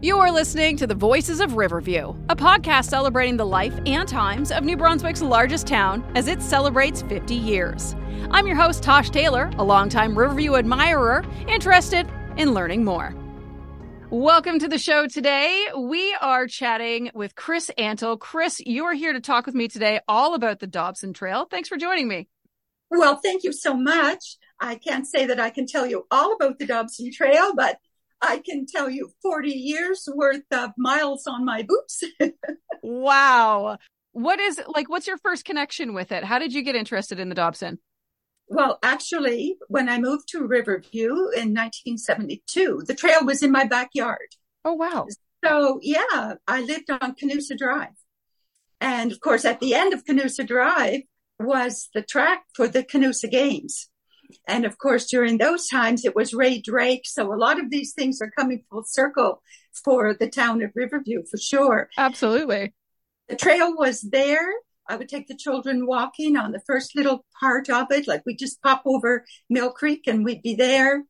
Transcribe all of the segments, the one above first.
You're listening to the Voices of Riverview, a podcast celebrating the life and times of New Brunswick's largest town as it celebrates 50 years. I'm your host, Tosh Taylor, a longtime Riverview admirer interested in learning more. Welcome to the show today. We are chatting with Chris Antle. Chris, you are here to talk with me today all about the Dobson Trail. Thanks for joining me. Well, thank you so much. I can't say that I can tell you all about the Dobson Trail, but I can tell you 40 years worth of miles on my boots. wow. What is like, what's your first connection with it? How did you get interested in the Dobson? Well, actually, when I moved to Riverview in 1972, the trail was in my backyard. Oh, wow. So, yeah, I lived on Canusa Drive. And of course, at the end of Canusa Drive was the track for the Canusa Games. And of course, during those times, it was Ray Drake. So a lot of these things are coming full circle for the town of Riverview for sure. Absolutely. The trail was there. I would take the children walking on the first little part of it. Like we just pop over Mill Creek and we'd be there.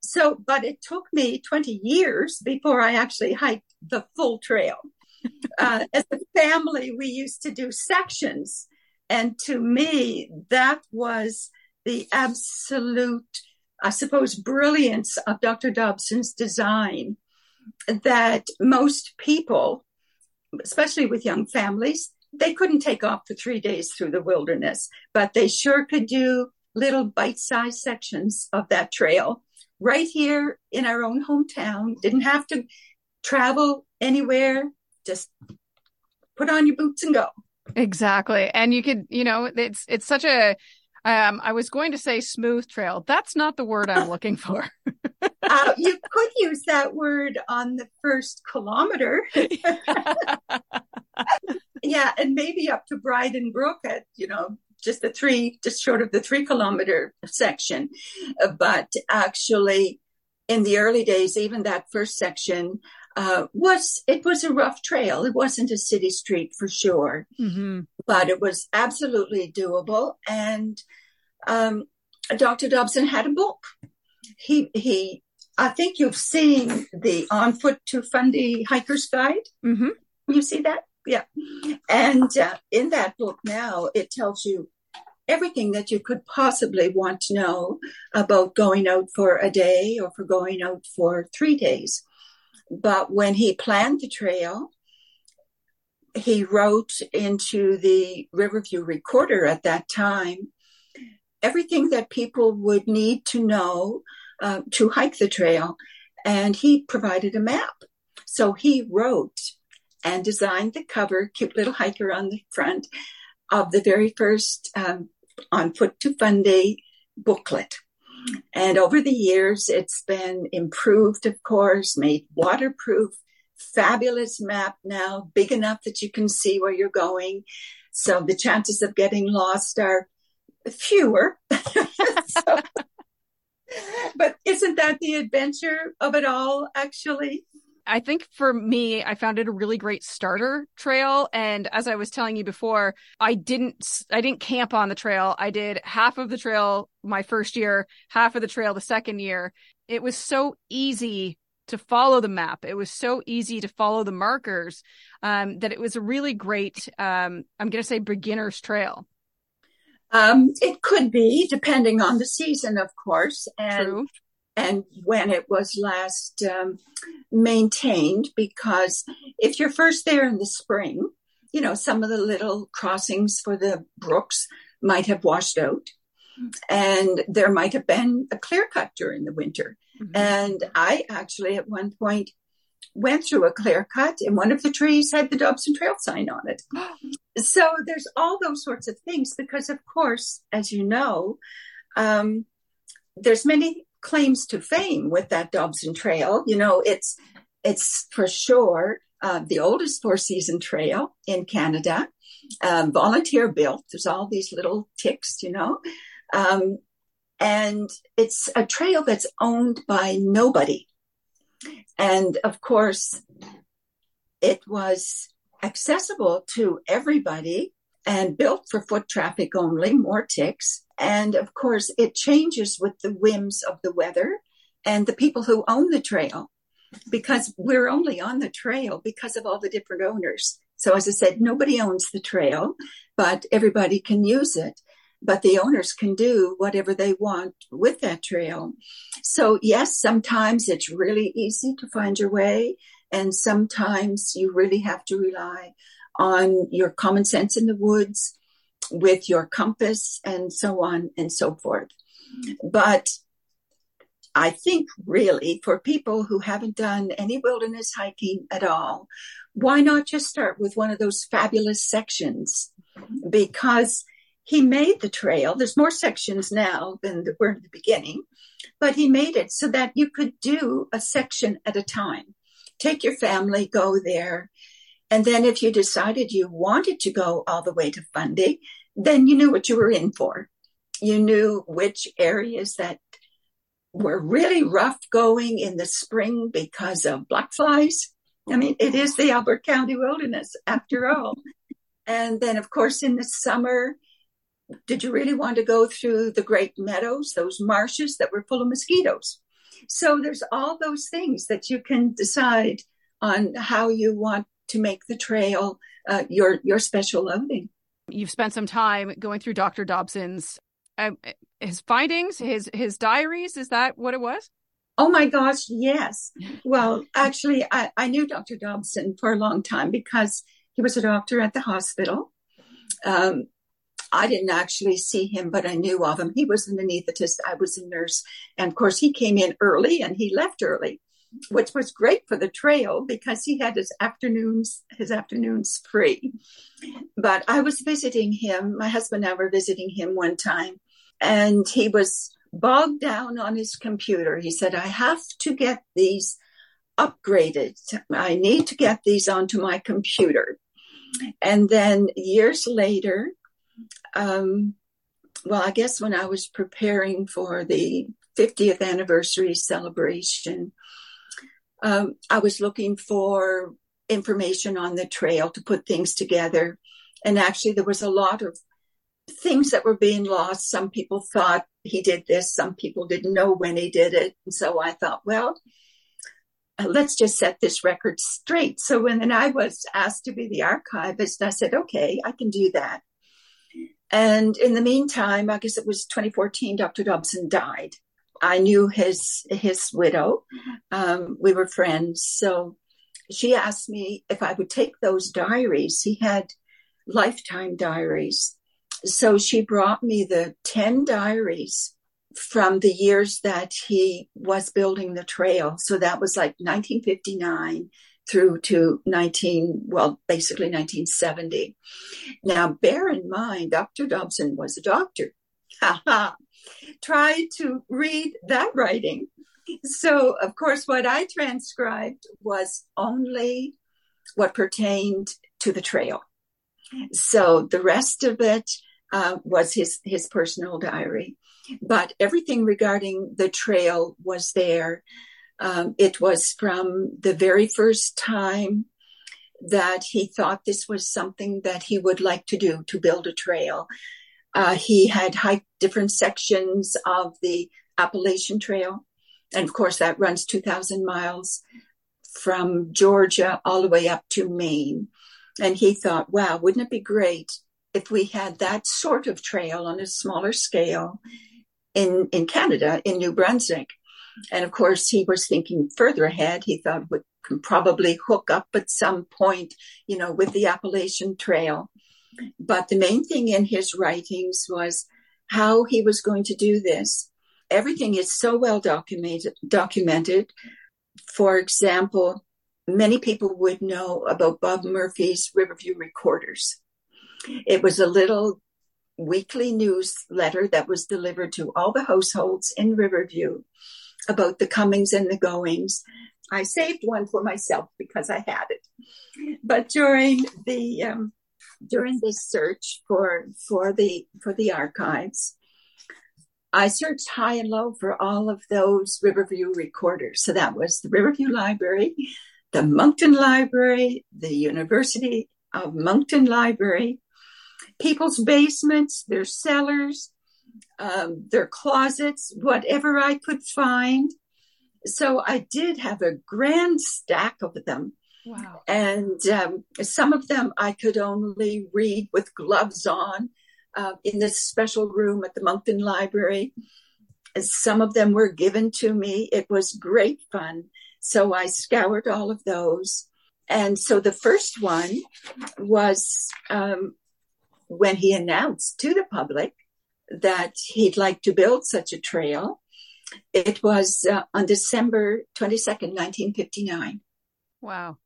So, but it took me 20 years before I actually hiked the full trail. Uh, as a family, we used to do sections. And to me, that was the absolute, I suppose, brilliance of Dr. Dobson's design that most people, especially with young families, they couldn't take off for three days through the wilderness, but they sure could do little bite sized sections of that trail right here in our own hometown. Didn't have to travel anywhere, just put on your boots and go. Exactly. And you could, you know, it's it's such a um, I was going to say smooth trail. That's not the word I'm looking for. uh, you could use that word on the first kilometer. yeah, and maybe up to Bryden Brook at, you know, just the three, just short of the three kilometer section. Uh, but actually, in the early days, even that first section uh, was it was a rough trail. It wasn't a city street for sure, mm-hmm. but it was absolutely doable. And um, Dr. Dobson had a book. He he. I think you've seen the On Foot to Fundy Hiker's Guide. Mm-hmm. You see that? Yeah. And uh, in that book now, it tells you everything that you could possibly want to know about going out for a day or for going out for three days. But when he planned the trail, he wrote into the Riverview Recorder at that time everything that people would need to know uh, to hike the trail. And he provided a map. So he wrote and designed the cover, cute little hiker on the front of the very first um, On Foot to Fundy booklet. And over the years, it's been improved, of course, made waterproof, fabulous map now, big enough that you can see where you're going. So the chances of getting lost are fewer. so, but isn't that the adventure of it all, actually? I think for me, I found it a really great starter trail. And as I was telling you before, I didn't, I didn't camp on the trail. I did half of the trail my first year, half of the trail the second year. It was so easy to follow the map. It was so easy to follow the markers um, that it was a really great, um, I'm going to say beginner's trail. Um, it could be, depending on the season, of course. And True and when it was last um, maintained. Because if you're first there in the spring, you know, some of the little crossings for the brooks might have washed out. And there might have been a clear cut during the winter. Mm-hmm. And I actually, at one point, went through a clear cut and one of the trees had the Dobson Trail sign on it. so there's all those sorts of things because, of course, as you know, um, there's many claims to fame with that Dobson Trail. You know, it's it's for sure uh, the oldest four season trail in Canada, um, volunteer built. There's all these little ticks, you know, um, and it's a trail that's owned by nobody. And of course, it was accessible to everybody and built for foot traffic only, more ticks. And of course, it changes with the whims of the weather and the people who own the trail. because we're only on the trail because of all the different owners. So as I said, nobody owns the trail, but everybody can use it. But the owners can do whatever they want with that trail. So yes, sometimes it's really easy to find your way. And sometimes you really have to rely on your common sense in the woods with your compass and so on and so forth. But I think really for people who haven't done any wilderness hiking at all, why not just start with one of those fabulous sections? Because he made the trail. There's more sections now than there were in the beginning, but he made it so that you could do a section at a time. Take your family, go there. And then if you decided you wanted to go all the way to Fundy, then you knew what you were in for. You knew which areas that were really rough going in the spring because of black flies. I mean, it is the Alberta County wilderness after all. And then, of course, in the summer, did you really want to go through the great meadows, those marshes that were full of mosquitoes? So there's all those things that you can decide on how you want to make the trail uh, your your special outing. You've spent some time going through Dr. Dobson's um, his findings, his his diaries. Is that what it was? Oh my gosh, yes. Well, actually, I, I knew Dr. Dobson for a long time because he was a doctor at the hospital. Um, I didn't actually see him, but I knew of him. He was an anesthetist. I was a nurse. And of course, he came in early and he left early, which was great for the trail because he had his afternoons, his afternoons free. But I was visiting him. My husband and I were visiting him one time and he was bogged down on his computer. He said, I have to get these upgraded. I need to get these onto my computer. And then years later, um, well, I guess when I was preparing for the 50th anniversary celebration, um, I was looking for information on the trail to put things together. And actually, there was a lot of things that were being lost. Some people thought he did this, some people didn't know when he did it. And so I thought, well, uh, let's just set this record straight. So when then I was asked to be the archivist, I said, okay, I can do that. And in the meantime, I guess it was 2014, Dr. Dobson died. I knew his his widow. Um, we were friends, so she asked me if I would take those diaries. He had lifetime diaries so she brought me the 10 diaries from the years that he was building the trail. So that was like 1959 through to 19, well, basically 1970. Now, bear in mind, Dr. Dobson was a doctor. Try to read that writing. So, of course, what I transcribed was only what pertained to the trail. So the rest of it uh, was his his personal diary, but everything regarding the trail was there. Um, it was from the very first time that he thought this was something that he would like to do to build a trail. Uh, he had hiked different sections of the Appalachian Trail, and of course that runs 2,000 miles from Georgia all the way up to Maine. And he thought, wow, wouldn't it be great if we had that sort of trail on a smaller scale in, in Canada, in New Brunswick. And of course, he was thinking further ahead. He thought we can probably hook up at some point, you know, with the Appalachian Trail. But the main thing in his writings was how he was going to do this. Everything is so well documented, documented. For example, many people would know about Bob Murphy's Riverview Recorders. It was a little weekly newsletter that was delivered to all the households in Riverview about the comings and the goings. I saved one for myself because I had it. But during the um, during this search for for the for the archives, I searched high and low for all of those Riverview recorders. So that was the Riverview Library, the Moncton Library, the University of Moncton Library, people's basements, their cellars, um, their closets, whatever I could find. So I did have a grand stack of them. Wow. And um, some of them I could only read with gloves on uh, in this special room at the Moncton Library. And Some of them were given to me. It was great fun. So I scoured all of those. And so the first one was um, when he announced to the public that he'd like to build such a trail. It was uh, on December 22nd, 1959. Wow.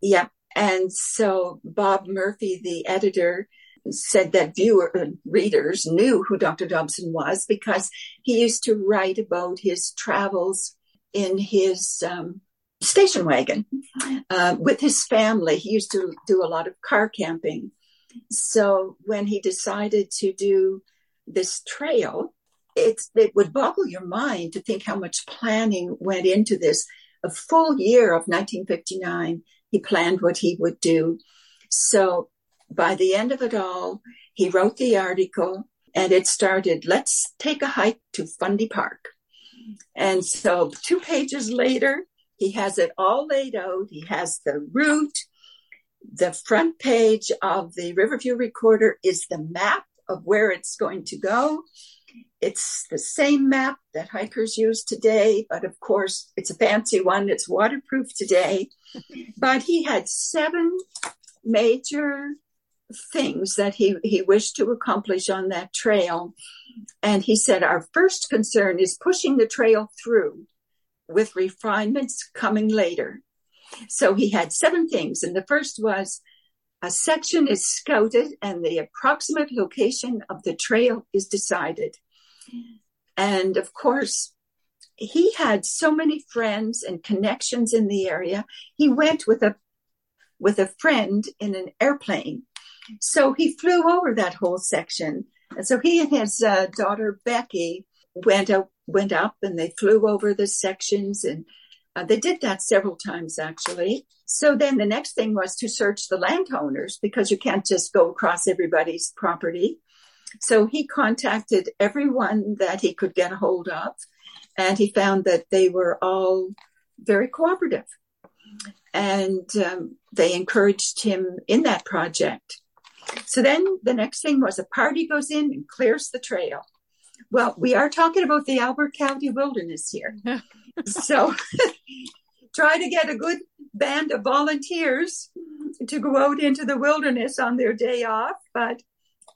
Yeah. And so Bob Murphy, the editor, said that viewer uh, readers knew who Dr. Dobson was because he used to write about his travels in his um, station wagon uh, with his family. He used to do a lot of car camping. So when he decided to do this trail, it's, it would boggle your mind to think how much planning went into this. A full year of 1959, he planned what he would do. So by the end of it all, he wrote the article and it started, let's take a hike to Fundy Park. And so two pages later, he has it all laid out. He has the route. The front page of the Riverview Recorder is the map of where it's going to go. It's the same map that hikers use today, but of course, it's a fancy one. It's waterproof today. But he had seven major things that he, he wished to accomplish on that trail. And he said, Our first concern is pushing the trail through with refinements coming later. So he had seven things. And the first was a section is scouted and the approximate location of the trail is decided. And of course, he had so many friends and connections in the area. He went with a with a friend in an airplane. So he flew over that whole section. And so he and his uh, daughter Becky went up, went up and they flew over the sections and uh, they did that several times actually. So then the next thing was to search the landowners because you can't just go across everybody's property. So he contacted everyone that he could get a hold of and he found that they were all very cooperative and um, they encouraged him in that project. So then the next thing was a party goes in and clears the trail. Well, we are talking about the Albert County Wilderness here. so try to get a good band of volunteers to go out into the wilderness on their day off. But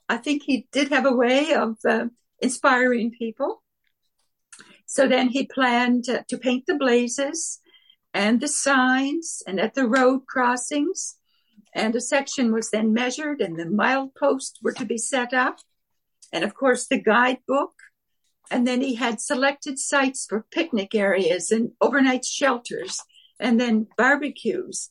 I think he did have a way of uh, inspiring people. So then he planned to, paint the blazes and the signs and at the road crossings. And a section was then measured and the mileposts were to be set up. And of course, the guidebook and then he had selected sites for picnic areas and overnight shelters and then barbecues.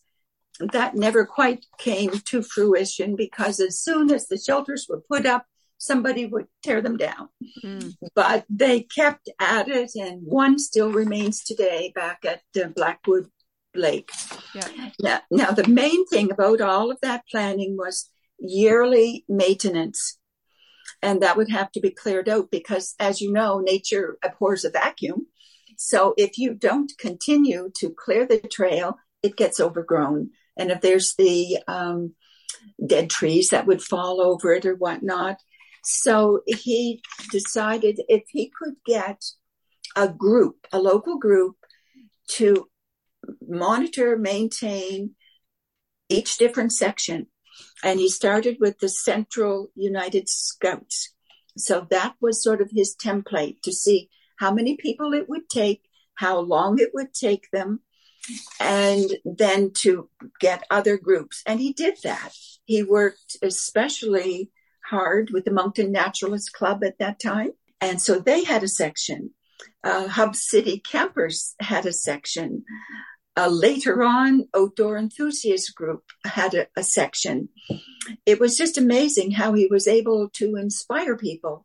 That never quite came to fruition because as soon as the shelters were put up, somebody would tear them down. Mm. But they kept at it, and one still remains today back at uh, Blackwood Lake. Yeah. Now, now, the main thing about all of that planning was yearly maintenance and that would have to be cleared out because as you know nature abhors a vacuum so if you don't continue to clear the trail it gets overgrown and if there's the um, dead trees that would fall over it or whatnot so he decided if he could get a group a local group to monitor maintain each different section and he started with the Central United Scouts. So that was sort of his template to see how many people it would take, how long it would take them, and then to get other groups. And he did that. He worked especially hard with the Moncton Naturalist Club at that time. And so they had a section. Uh, Hub City Campers had a section. Uh, later on, Outdoor Enthusiast Group had a, a, section. It was just amazing how he was able to inspire people,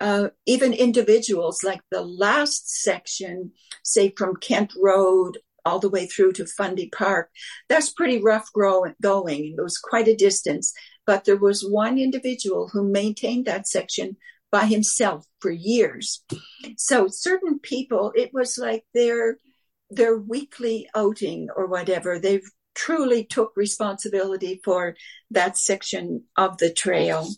uh, even individuals. Like the last section, say from Kent Road all the way through to Fundy Park, that's pretty rough going. It was quite a distance, but there was one individual who maintained that section by himself for years. So certain people, it was like their their weekly outing or whatever. They truly took responsibility for that section of the trail.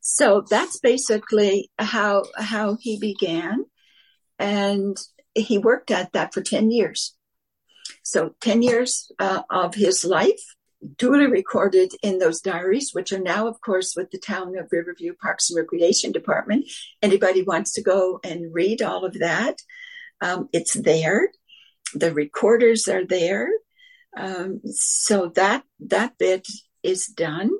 So that's basically how how he began, and he worked at that for ten years. So ten years uh, of his life duly recorded in those diaries, which are now, of course, with the town of Riverview Parks and Recreation Department. Anybody wants to go and read all of that, um, it's there. The recorders are there. Um, so that that bit is done.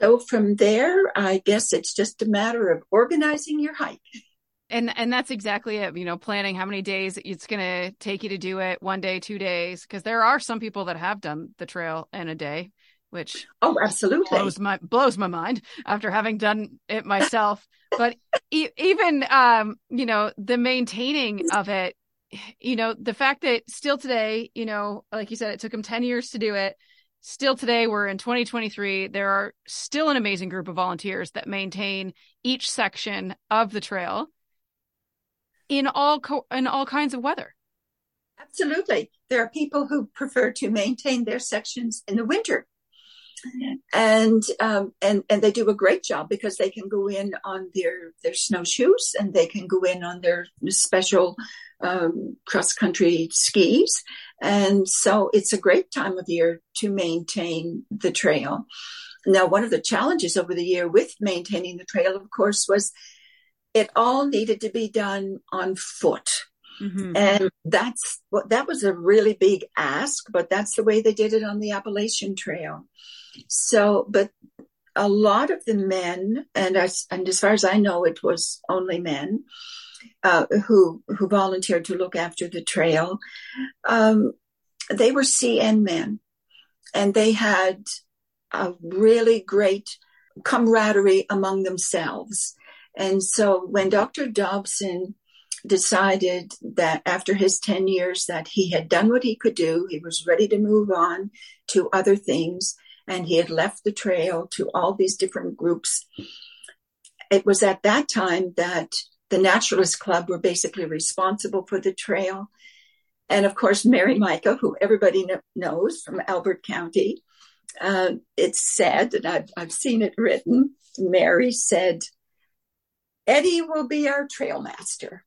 So from there, I guess it's just a matter of organizing your hike. And and that's exactly it. You know, planning how many days it's going to take you to do it. One day, two days, because there are some people that have done the trail in a day, which oh, absolutely blows my blows my mind after having done it myself. but e- even um, you know, the maintaining of it, you know, the fact that still today, you know, like you said, it took him ten years to do it. Still today, we're in 2023. There are still an amazing group of volunteers that maintain each section of the trail in all co- in all kinds of weather. Absolutely, there are people who prefer to maintain their sections in the winter, and um, and and they do a great job because they can go in on their their snowshoes and they can go in on their special um, cross country skis, and so it's a great time of year to maintain the trail. Now, one of the challenges over the year with maintaining the trail, of course, was it all needed to be done on foot. Mm-hmm. And that's what that was a really big ask, but that's the way they did it on the Appalachian Trail. So, but a lot of the men, and as, and as far as I know, it was only men uh, who who volunteered to look after the trail. Um, they were CN men, and they had a really great camaraderie among themselves. And so when Dr. Dobson decided that after his 10 years that he had done what he could do, he was ready to move on to other things, and he had left the trail to all these different groups. It was at that time that the Naturalist Club were basically responsible for the trail. And of course, Mary Majka, who everybody knows from Albert County, uh, it's said, and I've, I've seen it written, Mary said, Eddie will be our trail master.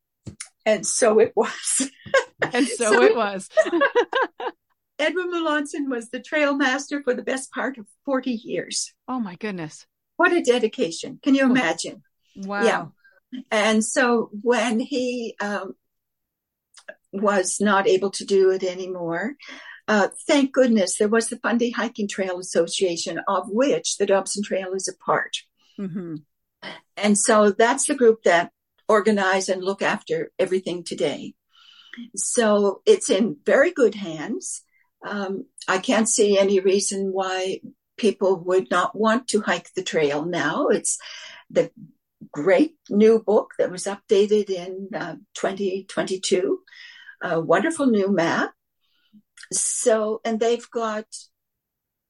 And so it was. and so, so it was. Edwin Melanson was the trail master for the best part of 40 years. Oh my goodness. What a dedication. Can you imagine? Wow. Yeah. And so when he um, was not able to do it anymore, uh, thank goodness there was the Fundy Hiking Trail Association, of which the Dobson Trail is a part. Mm-hmm. And so that's the group that organize and look after everything today. So it's in very good hands. Um, I can't see any reason why people would not want to hike the trail now. It's the great new book that was updated in uh, 2022, a wonderful new map. So, and they've got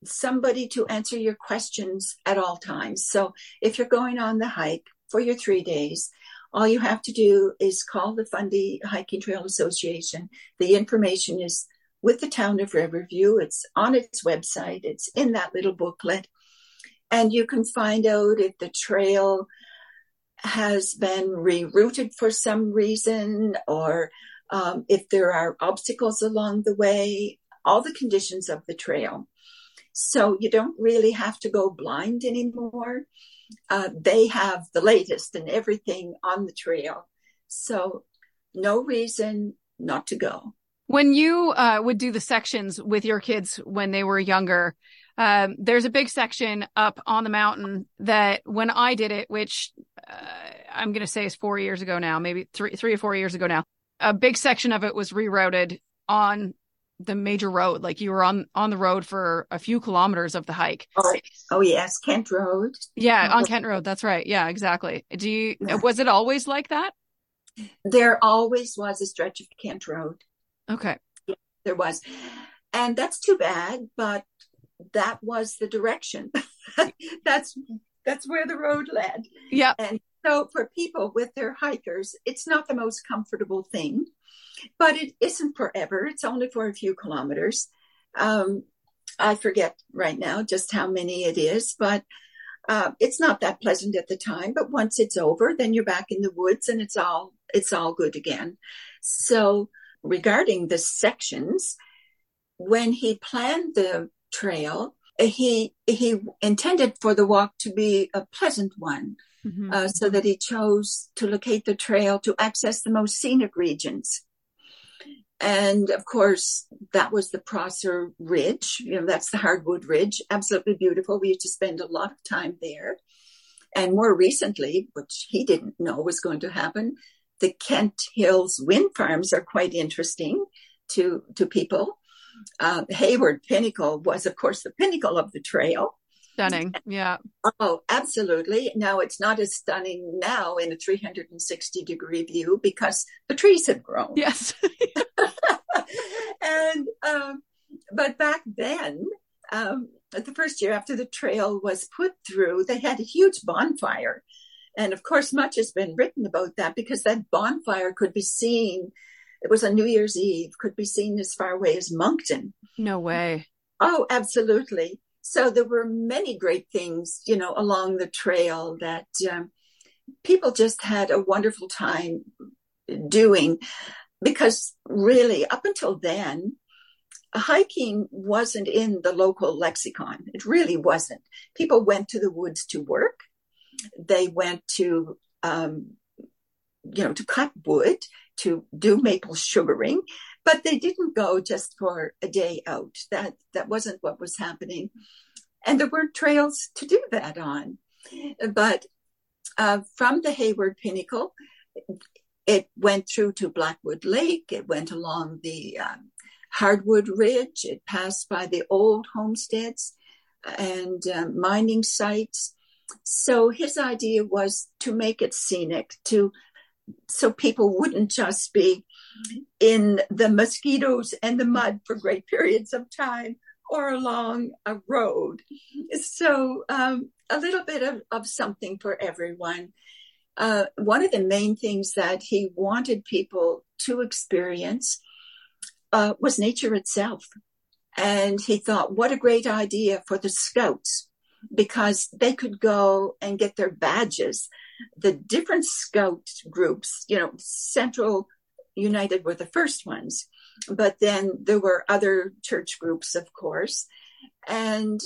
somebody to answer your questions at all times. So if you're going on the hike for your three days, all you have to do is call the Fundy Hiking Trail Association. The information is with the town of Riverview. It's on its website. It's in that little booklet. And you can find out if the trail has been rerouted for some reason or um, if there are obstacles along the way, all the conditions of the trail. So you don't really have to go blind anymore. Uh, they have the latest and everything on the trail. So no reason not to go. When you uh, would do the sections with your kids when they were younger, um, there's a big section up on the mountain that when I did it, which uh, I'm going to say is four years ago now, maybe three, three or four years ago now, a big section of it was rerouted on the major road like you were on on the road for a few kilometers of the hike. Oh, oh yes kent road. Yeah on kent road that's right. Yeah exactly. Do you yeah. was it always like that? There always was a stretch of kent road. Okay. Yeah, there was. And that's too bad but that was the direction. That's that's where the road led. Yeah. And so for people with their hikers it's not the most comfortable thing but it isn't forever. It's only for a few kilometers. Um, I forget right now just how many it is, but uh, it's not that pleasant at the time. But once it's over, then you're back in the woods and it's all it's all good again. So regarding the sections, when he planned the trail, he he intended for the walk to be a pleasant one, mm-hmm. uh, so that he chose to locate the trail to access the most scenic regions. And of course, that was the Prosser Ridge. You know, that's the hardwood ridge. Absolutely beautiful. We used to spend a lot of time there. And more recently, which he didn't know was going to happen, the Kent Hills wind farms are quite interesting to, to people. Uh, Hayward Pinnacle was, of course, the pinnacle of the trail. Stunning. Yeah. Oh, absolutely. Now it's not as stunning now in a 360 degree view because the trees have grown. Yes. and, um, but back then, um, the first year after the trail was put through, they had a huge bonfire. And of course, much has been written about that because that bonfire could be seen. It was on New Year's Eve, could be seen as far away as Moncton. No way. Oh, absolutely. So there were many great things, you know, along the trail that um, people just had a wonderful time doing because really up until then, hiking wasn't in the local lexicon. It really wasn't. People went to the woods to work. They went to, um, you know, to cut wood, to do maple sugaring, but they didn't go just for a day out. That that wasn't what was happening, and there weren't trails to do that on. But uh, from the Hayward Pinnacle, it went through to Blackwood Lake. It went along the um, Hardwood Ridge. It passed by the old homesteads and uh, mining sites. So his idea was to make it scenic, to so people wouldn't just be in the mosquitoes and the mud for great periods of time or along a road. So um, a little bit of, of something for everyone. Uh, one of the main things that he wanted people to experience uh, was nature itself. And he thought, what a great idea for the scouts because they could go and get their badges. The different scout groups, you know, Central United were the first ones, but then there were other church groups, of course. And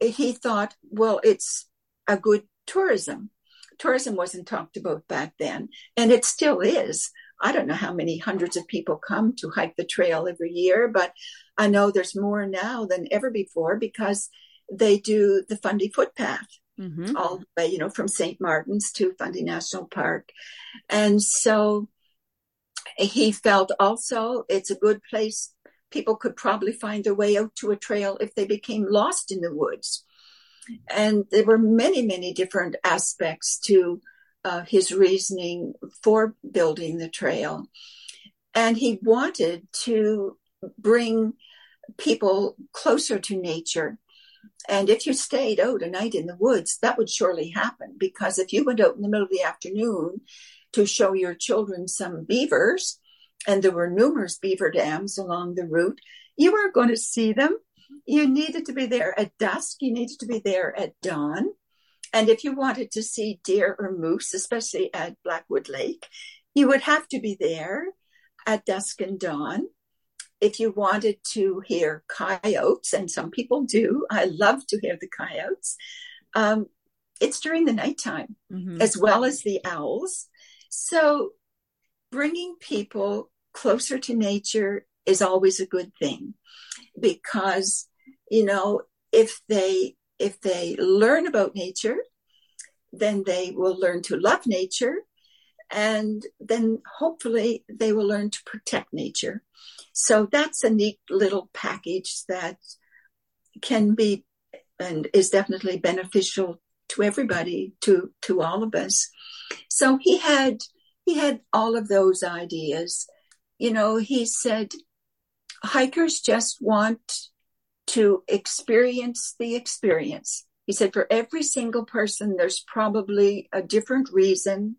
he thought, well, it's a good tourism. Tourism wasn't talked about back then, and it still is. I don't know how many hundreds of people come to hike the trail every year, but I know there's more now than ever before because they do the Fundy footpath mm-hmm. all the way, you know, from St. Martin's to Fundy National Park. And so he felt also it's a good place. People could probably find their way out to a trail if they became lost in the woods. And there were many, many different aspects to uh, his reasoning for building the trail. And he wanted to bring people closer to nature. And if you stayed out a night in the woods, that would surely happen because if you went out in the middle of the afternoon to show your children some beavers, and there were numerous beaver dams along the route, you weren't going to see them. You needed to be there at dusk, you needed to be there at dawn. And if you wanted to see deer or moose, especially at Blackwood Lake, you would have to be there at dusk and dawn. If you wanted to hear coyotes, and some people do, I love to hear the coyotes. Um, it's during the nighttime mm-hmm. as well as the owls. So bringing people closer to nature is always a good thing because, you know, if they if they learn about nature, then they will learn to love nature and then hopefully they will learn to protect nature. So that's a neat little package that can be and is definitely beneficial to everybody, to to all of us. So he had he had all of those ideas. You know, he said hikers just want to experience the experience. He said, for every single person, there's probably a different reason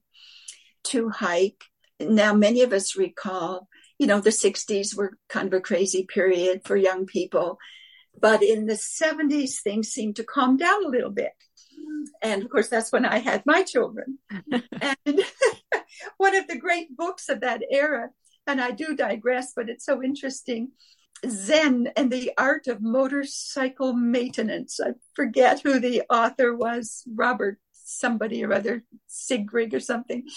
to hike. Now, many of us recall, you know, the 60s were kind of a crazy period for young people. But in the 70s, things seemed to calm down a little bit. And of course, that's when I had my children. and one of the great books of that era, and I do digress, but it's so interesting Zen and the Art of Motorcycle Maintenance. I forget who the author was, Robert somebody or other, Sigrig or something.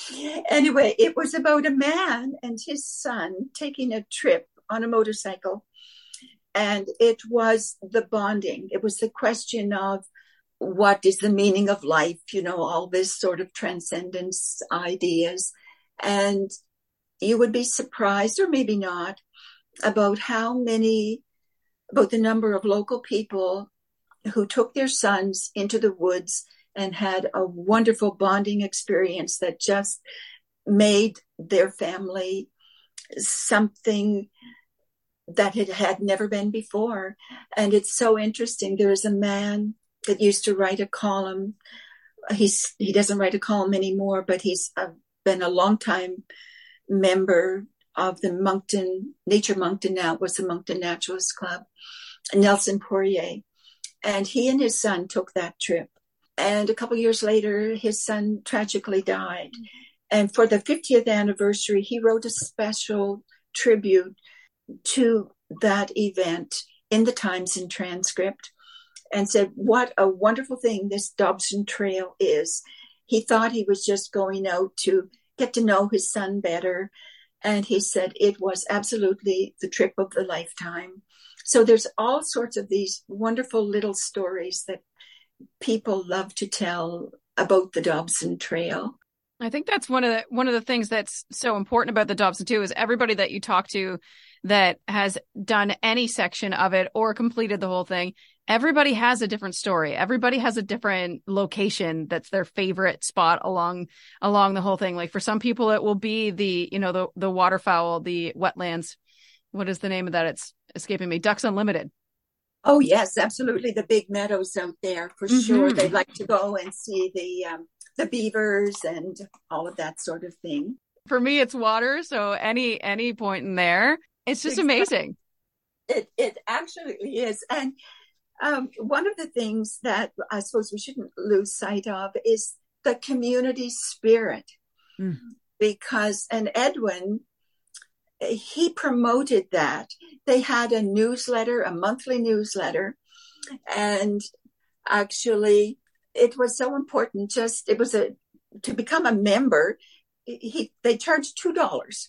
Anyway, it was about a man and his son taking a trip on a motorcycle. And it was the bonding. It was the question of what is the meaning of life, you know, all this sort of transcendence ideas. And you would be surprised, or maybe not, about how many, about the number of local people who took their sons into the woods and had a wonderful bonding experience that just made their family something that it had never been before. And it's so interesting. There is a man that used to write a column. He's he doesn't write a column anymore, but he's uh, been a long time member of the Moncton Nature Moncton now was the Moncton Naturalist Club, Nelson Poirier, and he and his son took that trip. And a couple years later, his son tragically died. Mm-hmm. And for the 50th anniversary, he wrote a special tribute to that event in the Times and transcript and said, What a wonderful thing this Dobson Trail is. He thought he was just going out to get to know his son better and he said it was absolutely the trip of the lifetime. So there's all sorts of these wonderful little stories that people love to tell about the Dobson Trail. I think that's one of the one of the things that's so important about the Dobson too is everybody that you talk to that has done any section of it or completed the whole thing everybody has a different story. Everybody has a different location that's their favorite spot along along the whole thing. Like for some people it will be the, you know, the the waterfowl, the wetlands. What is the name of that? It's escaping me. Ducks Unlimited. Oh yes, absolutely. The big meadows out there for mm-hmm. sure. They'd like to go and see the um, the beavers and all of that sort of thing. For me, it's water. So any any point in there, it's just exactly. amazing. It it actually is, and um, one of the things that I suppose we shouldn't lose sight of is the community spirit. Mm. Because, and Edwin, he promoted that. They had a newsletter, a monthly newsletter, and actually it was so important. Just, it was a, to become a member, he, they charged $2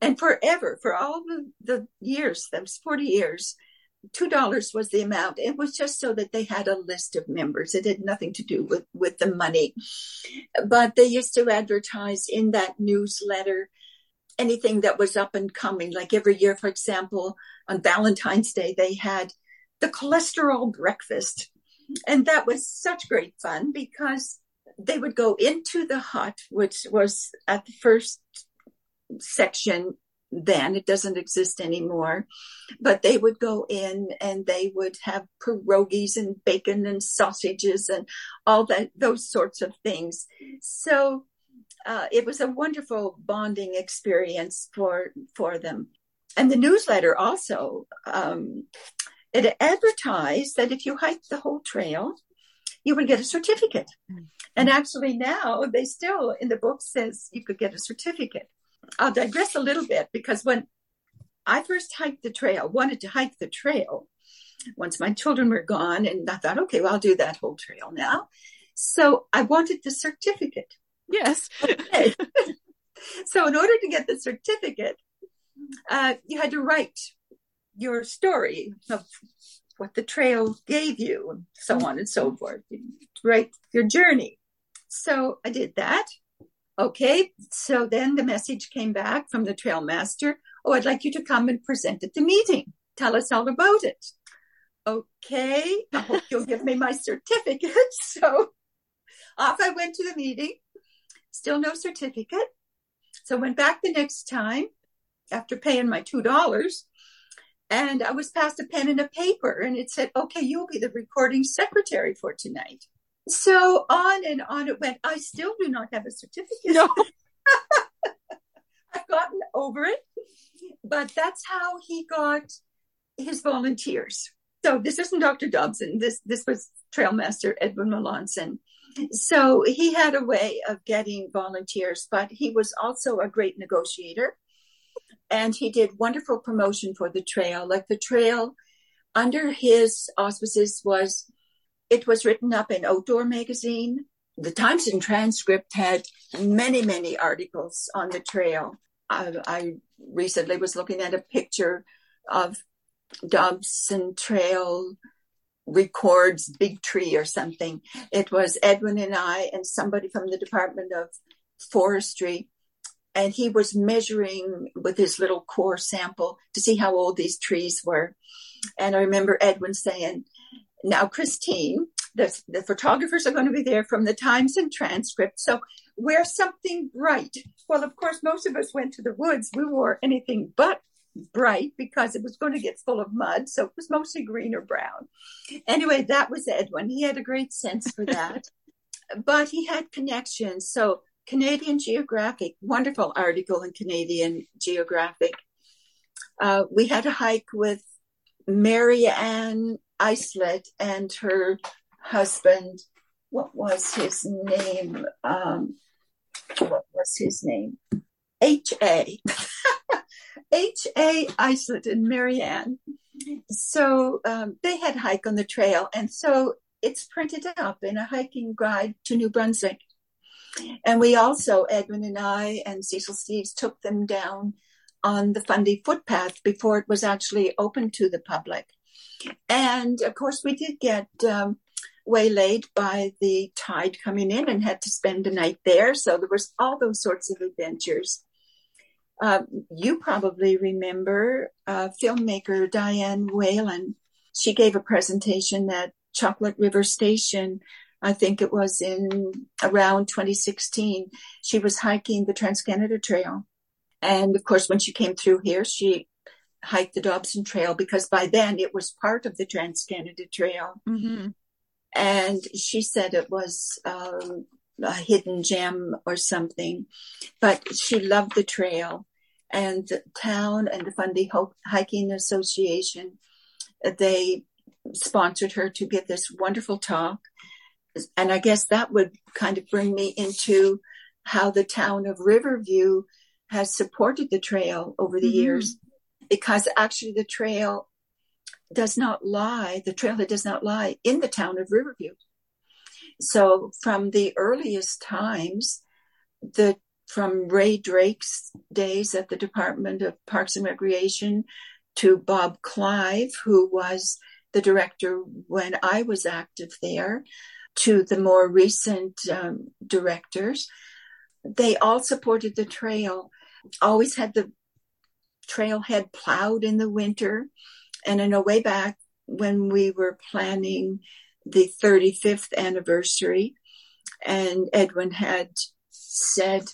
and forever for all the, the years, was 40 years, two dollars was the amount. It was just so that they had a list of members. It had nothing to do with with the money, but they used to advertise in that newsletter anything that was up and coming. Like every year, for example, on Valentine's Day, they had the cholesterol breakfast, and that was such great fun because they would go into the hut, which was at the first section then. It doesn't exist anymore. But they would go in and they would have pierogies and bacon and sausages and all that those sorts of things. So uh, it was a wonderful bonding experience for for them and the newsletter also um, it advertised that if you hiked the whole trail you would get a certificate mm-hmm. and actually now they still in the book says you could get a certificate I'll digress a little bit because when I first hiked the trail, wanted to hike the trail once my children were gone, and I thought, okay, well, I'll do that whole trail now. So I wanted the certificate. Yes. Okay. so in order to get the certificate, uh, you had to write your story of what the trail gave you, and so on and so forth. write your journey. So I did that. Okay, so then the message came back from the trail master. Oh, I'd like you to come and present at the meeting. Tell us all about it. Okay, I hope you'll give me my certificate. So off I went to the meeting. Still no certificate. So went back the next time after paying my two dollars and I was passed a pen and a paper and it said, okay, you'll be the recording secretary for tonight. So on and on it went. I still do not have a certificate. No. I've gotten over it. But that's how he got his volunteers. So this isn't Dr. Dobson. This this was Trailmaster Edwin Melanson. So he had a way of getting volunteers, but he was also a great negotiator. And he did wonderful promotion for the trail. Like the trail under his auspices was it was written up in Outdoor magazine. The Times and Transcript had many, many articles on the trail. I, I recently was looking at a picture of Dobson Trail records Big Tree or something. It was Edwin and I and somebody from the Department of Forestry. And he was measuring with his little core sample to see how old these trees were. And I remember Edwin saying, now, Christine, the, the photographers are going to be there from the Times and Transcript. So wear something bright. Well, of course, most of us went to the woods. We wore anything but bright because it was going to get full of mud. So it was mostly green or brown. Anyway, that was Edwin. He had a great sense for that. but he had connections. So Canadian Geographic, wonderful article in Canadian Geographic. Uh, we had a hike with Mary Ann Islett and her husband. What was his name? Um, what was his name? H. A. H. A. Eiselt and Marianne. So um, they had hike on the trail, and so it's printed up in a hiking guide to New Brunswick. And we also, Edwin and I and Cecil Steeves, took them down on the Fundy footpath before it was actually open to the public. And of course, we did get um, waylaid by the tide coming in and had to spend a night there. So there was all those sorts of adventures. Uh, you probably remember uh, filmmaker Dianne Whelan. She gave a presentation at Chocolate River Station. I think it was in around 2016. She was hiking the Trans Canada Trail. And of course, when she came through here, she hiked the Dobson Trail because by then it was part of the Trans Canada Trail. Mm-hmm. And she said it was um, a hidden gem or something, but she loved the trail. And the town and the Fundy Hiking Association, they sponsored her to give this wonderful talk. And I guess that would kind of bring me into how the town of Riverview has supported the trail over the mm-hmm. years because actually the trail does not lie, the trailhead does not lie in the town of Riverview. So from the earliest times, the from Ray Drake's days at the Department of Parks and Recreation to Bob Clive, who was the director when I was active there, to the more recent um, directors, they all supported the trail, always had the trailhead plowed in the winter. And I know way back when we were planning the 35th anniversary, and Edwin had said,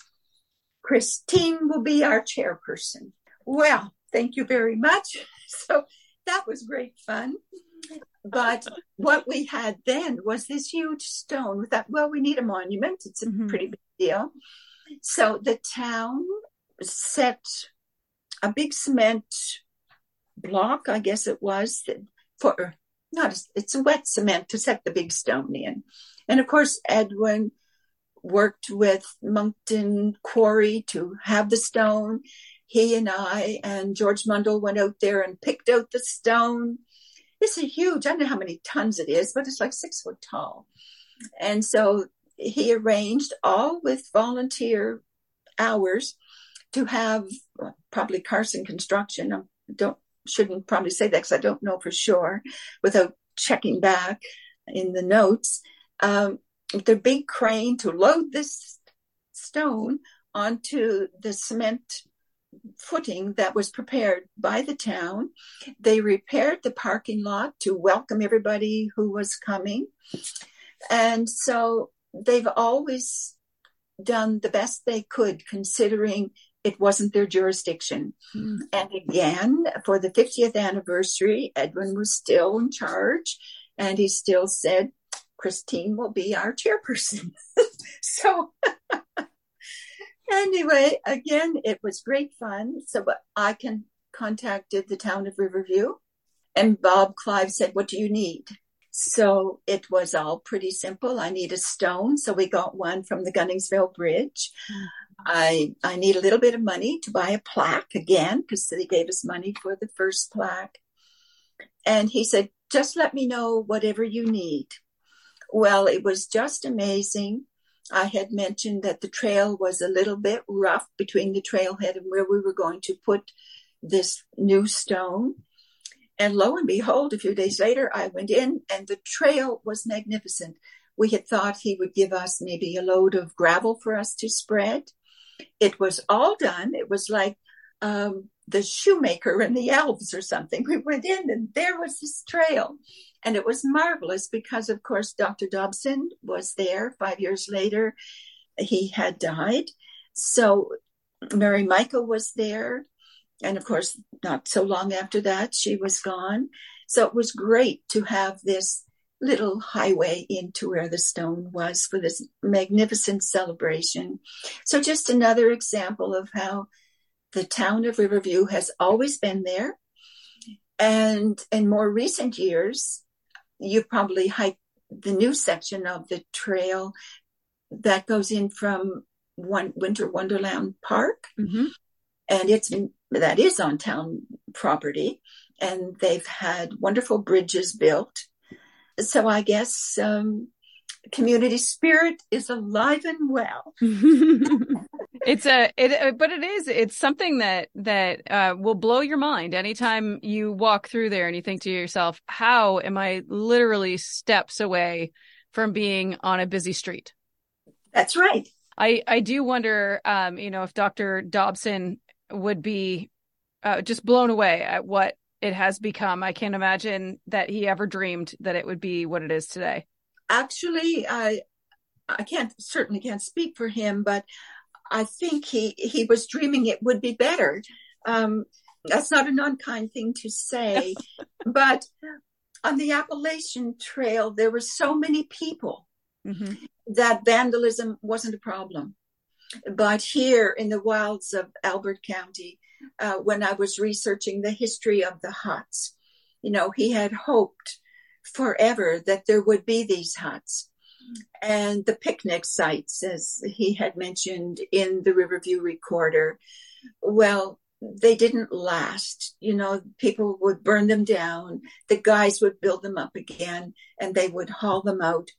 Christine will be our chairperson. Well, thank you very much. So that was great fun. But what we had then was this huge stone with that. Well, we need a monument. It's a mm-hmm. pretty big deal. So the town set a big cement block, I guess it was, for not it's a wet cement to set the big stone in. And of course, Edwin worked with Moncton Quarry to have the stone. He and I and George Mundell went out there and picked out the stone. It's a huge, I don't know how many tons it is, but it's like six foot tall. And so he arranged all with volunteer hours to have probably Carson Construction. I don't shouldn't probably say that because I don't know for sure without checking back in the notes. Um, the big crane to load this stone onto the cement footing that was prepared by the town. They repaired the parking lot to welcome everybody who was coming. And so they've always done the best they could considering it wasn't their jurisdiction. Mm. And again, for the 50th anniversary, Edwin was still in charge and he still said, Christine will be our chairperson. so anyway, again, it was great fun. So I can contacted the town of Riverview and Bob Clive said, what do you need? So it was all pretty simple. I need a stone. So we got one from the Gunningsville Bridge. I, I need a little bit of money to buy a plaque again, because they gave us money for the first plaque. And he said, just let me know whatever you need. Well, it was just amazing. I had mentioned that the trail was a little bit rough between the trailhead and where we were going to put this new stone. And lo and behold, a few days later, I went in and the trail was magnificent. We had thought he would give us maybe a load of gravel for us to spread. It was all done. It was like um, the shoemaker and the elves or something. We went in and there was this trail. And it was marvelous because, of course, Dr. Dobson was there five years later. He had died. So Mary Majka was there. And of course, not so long after that, she was gone. So it was great to have this little highway into where the stone was for this magnificent celebration. So just another example of how the town of Riverview has always been there. And in more recent years, you've probably hiked the new section of the trail that goes in from one Winter Wonderland Park. Mm-hmm. And it's that is on town property, and they've had wonderful bridges built. So I guess um, community spirit is alive and well. it's a it but it is it's something that that uh, will blow your mind anytime you walk through there and you think to yourself how am i literally steps away from being on a busy street that's right i i do wonder um you know if dr dobson would be uh, just blown away at what it has become. I can't imagine that he ever dreamed that it would be what it is today. Actually, I I can't certainly can't speak for him, but I think he he was dreaming it would be better. Um, that's not an unkind thing to say, but on the Appalachian Trail, there were so many people mm-hmm. that vandalism wasn't a problem. But here in the wilds of Albert County, uh, when I was researching the history of the huts, you know, he had hoped forever that there would be these huts and the picnic sites, as he had mentioned in the Riverview Recorder. Well, they didn't last. You know, people would burn them down. The guys would build them up again and they would haul them out.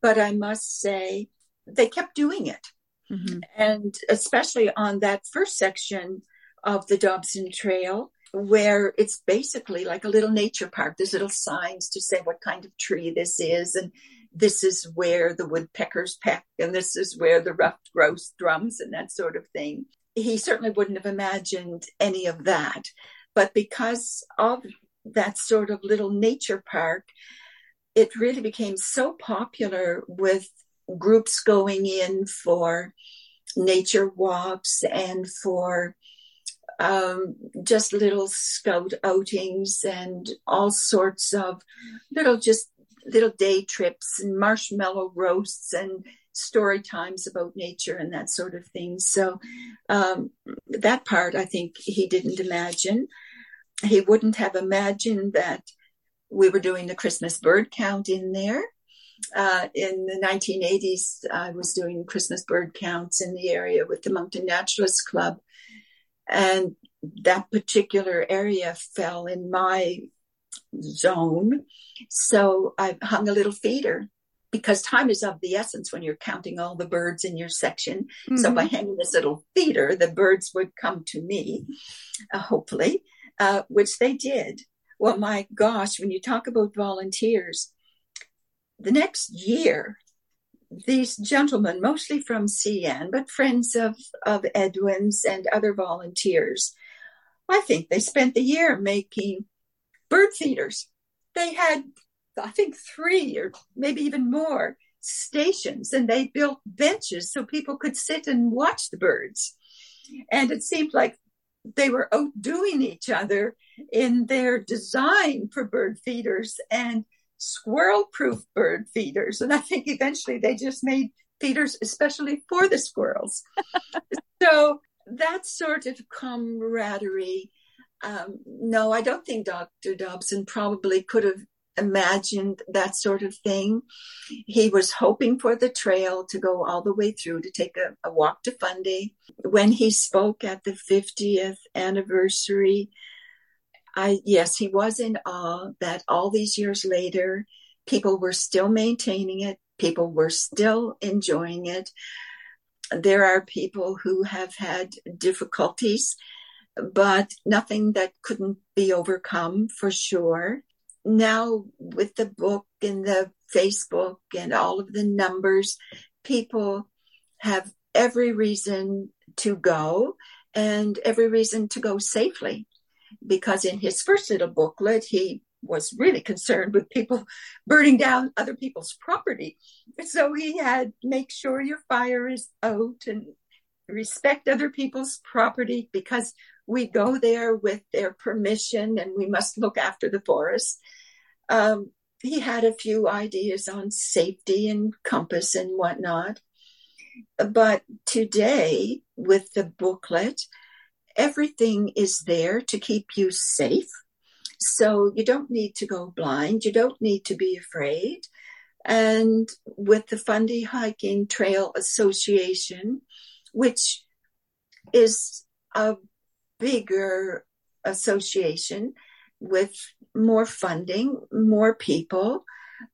But I must say, they kept doing it. Mm-hmm. And especially on that first section of the Dobson Trail, where it's basically like a little nature park. There's little signs to say what kind of tree this is, and this is where the woodpeckers peck, and this is where the ruffed grouse drums, and that sort of thing. He certainly wouldn't have imagined any of that. But because of that sort of little nature park, it really became so popular with groups going in for nature walks and for um, just little scout outings and all sorts of little just little day trips and marshmallow roasts and story times about nature and that sort of thing. So um, that part I think he didn't imagine. He wouldn't have imagined that we were doing the Christmas bird count in there. Uh, in the 1980s, I was doing Christmas bird counts in the area with the Moncton Naturalists Club. And that particular area fell in my zone. So I hung a little feeder because time is of the essence when you're counting all the birds in your section. Mm-hmm. So by hanging this little feeder, the birds would come to me, uh, hopefully, uh, which they did. Well, my gosh, when you talk about volunteers, the next year, these gentlemen, mostly from CN, but friends of, of Edwin's and other volunteers, I think they spent the year making bird feeders. They had, I think, three or maybe even more stations, and they built benches so people could sit and watch the birds. And it seemed like they were outdoing each other in their design for bird feeders and squirrel proof bird feeders. And I think eventually they just made feeders, especially for the squirrels. so that sort of camaraderie. Um, no, I don't think Dr. Dobson probably could have imagined that sort of thing. He was hoping for the trail to go all the way through to take a, a walk to Fundy. When he spoke at the 50th anniversary, I yes, he was in awe that all these years later, people were still maintaining it, people were still enjoying it. There are people who have had difficulties, but nothing that couldn't be overcome for sure now with the book and the Facebook and all of the numbers, people have every reason to go and every reason to go safely. Because in his first little booklet, he was really concerned with people burning down other people's property. So he had make sure your fire is out and respect other people's property because we go there with their permission and we must look after the forest. Um, he had a few ideas on safety and compass and whatnot. But today, with the booklet, everything is there to keep you safe. So you don't need to go blind. You don't need to be afraid. And with the Fundy Hiking Trail Association, which is a bigger association with more funding, more people,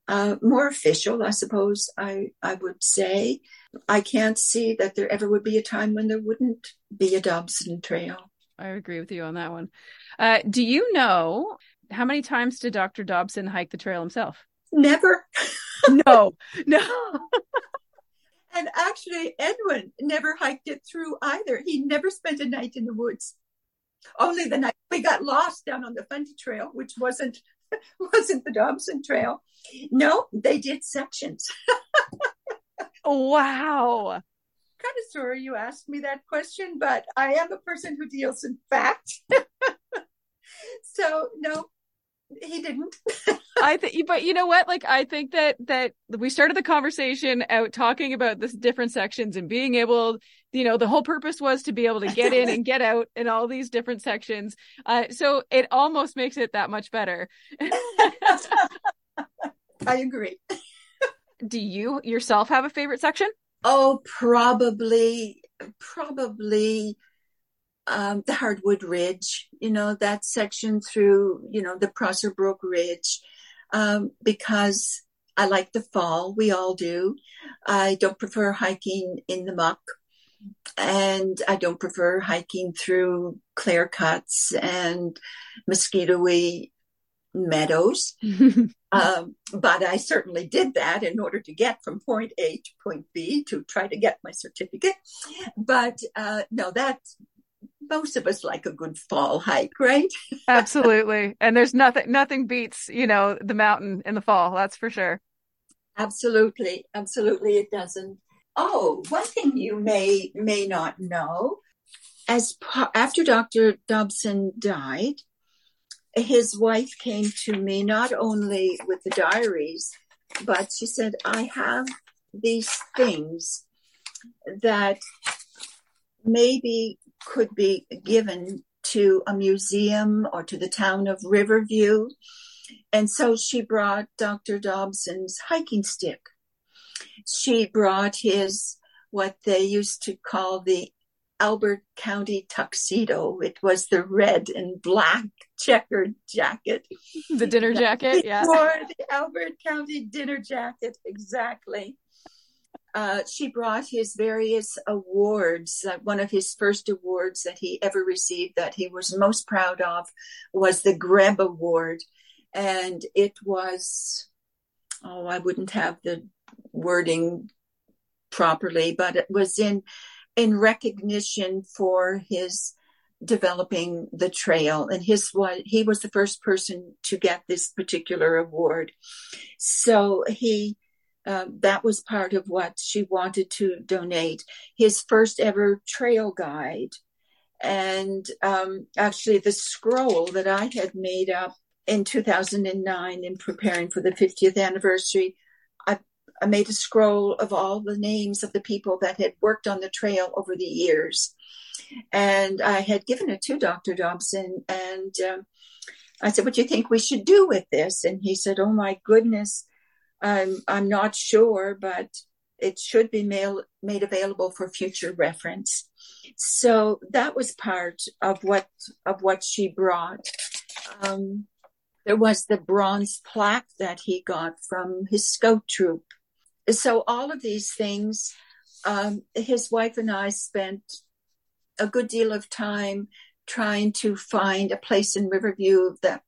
uh, more official, I suppose I, I would say. I can't see that there ever would be a time when there wouldn't be a Dobson Trail. I agree with you on that one. Uh, do you know how many times did Dr. Dobson hike the trail himself? Never. no, no. and actually, Edwin never hiked it through either. He never spent a night in the woods. Only the night we got lost down on the Fundy Trail, which wasn't wasn't the Dobson Trail. No, they did sections. wow. Kind of sorry you asked me that question, but I am a person who deals in fact. so no, he didn't. I think, but you know what? Like, I think that that we started the conversation out talking about this different sections and being able, you know, the whole purpose was to be able to get in and get out in all these different sections. Uh, so it almost makes it that much better. I agree. Do you yourself have a favorite section? Oh, probably, probably um, the Hardwood Ridge, you know, that section through, you know, the Prosser Brook Ridge, um, because I like the fall. We all do. I don't prefer hiking in the muck and I don't prefer hiking through clear cuts and mosquitoy meadows. um, but I certainly did that in order to get from point A to point B to try to get my certificate. But uh, no, that most of us like a good fall hike, right? Absolutely. And there's nothing nothing beats, you know, the mountain in the fall, that's for sure. Absolutely. Absolutely it doesn't. Oh, one thing you may may not know as after Dr. Dobson died, his wife came to me not only with the diaries, but she said, I have these things that maybe could be given to a museum or to the town of Riverview. And so she brought Dr. Dobson's hiking stick. She brought his, what they used to call the Albert County tuxedo. It was the red and black checkered jacket. The dinner jacket, yeah. Or the Albert County dinner jacket, exactly uh, she brought his various awards. Uh, one of his first awards that he ever received that he was most proud of was the Greb Award. And it was, oh, I wouldn't have the wording properly, but it was in, in recognition for his developing the trail and his what he was the first person to get this particular award so he um, that was part of what she wanted to donate. His first ever trail guide. And um, actually, the scroll that I had made up in 2009 in preparing for the 50th anniversary, I, made a scroll of all the names of the people that had worked on the trail over the years. And I had given it to Dr. Dobson and um, I said, what do you think we should do with this? And he said, oh my goodness, I'm, I'm not sure, but it should be mail, made available for future reference. So that was part of what, of what she brought. Um, there was the bronze plaque that he got from his scout troop. So all of these things, um, his wife and I spent a good deal of time trying to find a place in Riverview that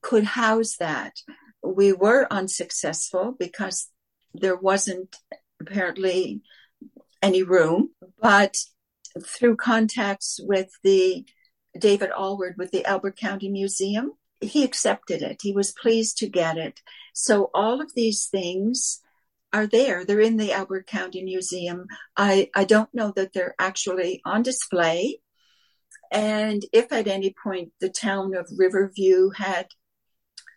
could house that. We were unsuccessful because there wasn't apparently any room, but through contacts with the David Allward with the Albert County Museum, he accepted it. He was pleased to get it. So all of these things are there. They're in the Albert County Museum. I, I don't know that they're actually on display. And if at any point the town of Riverview had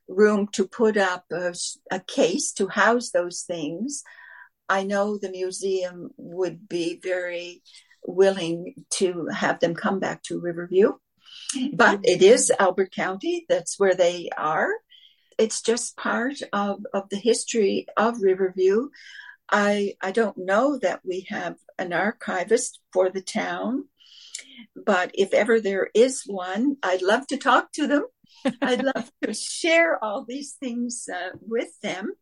room to put up a, a case to house those things, I know the museum would be very willing to have them come back to Riverview. But it is Albert County, that's where they are. It's just part of, of the history of Riverview. I I don't know that we have an archivist for the town, but if ever there is one, I'd love to talk to them. I'd love to share all these things uh, with them.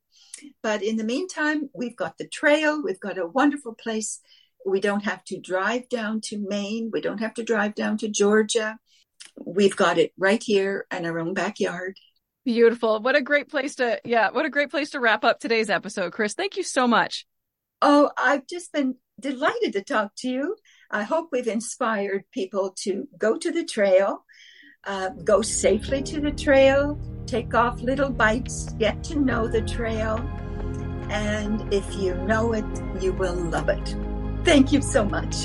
But in the meantime, we've got the trail. We've got a wonderful place. We don't have to drive down to Maine. We don't have to drive down to Georgia. We've got it right here in our own backyard. Beautiful. What a great place to, yeah, what a great place to wrap up today's episode, Chris. Thank you so much. Oh, I've just been delighted to talk to you. I hope we've inspired people to go to the trail, uh, go safely to the trail, take off little bites, get to know the trail. And if you know it, you will love it. Thank you so much.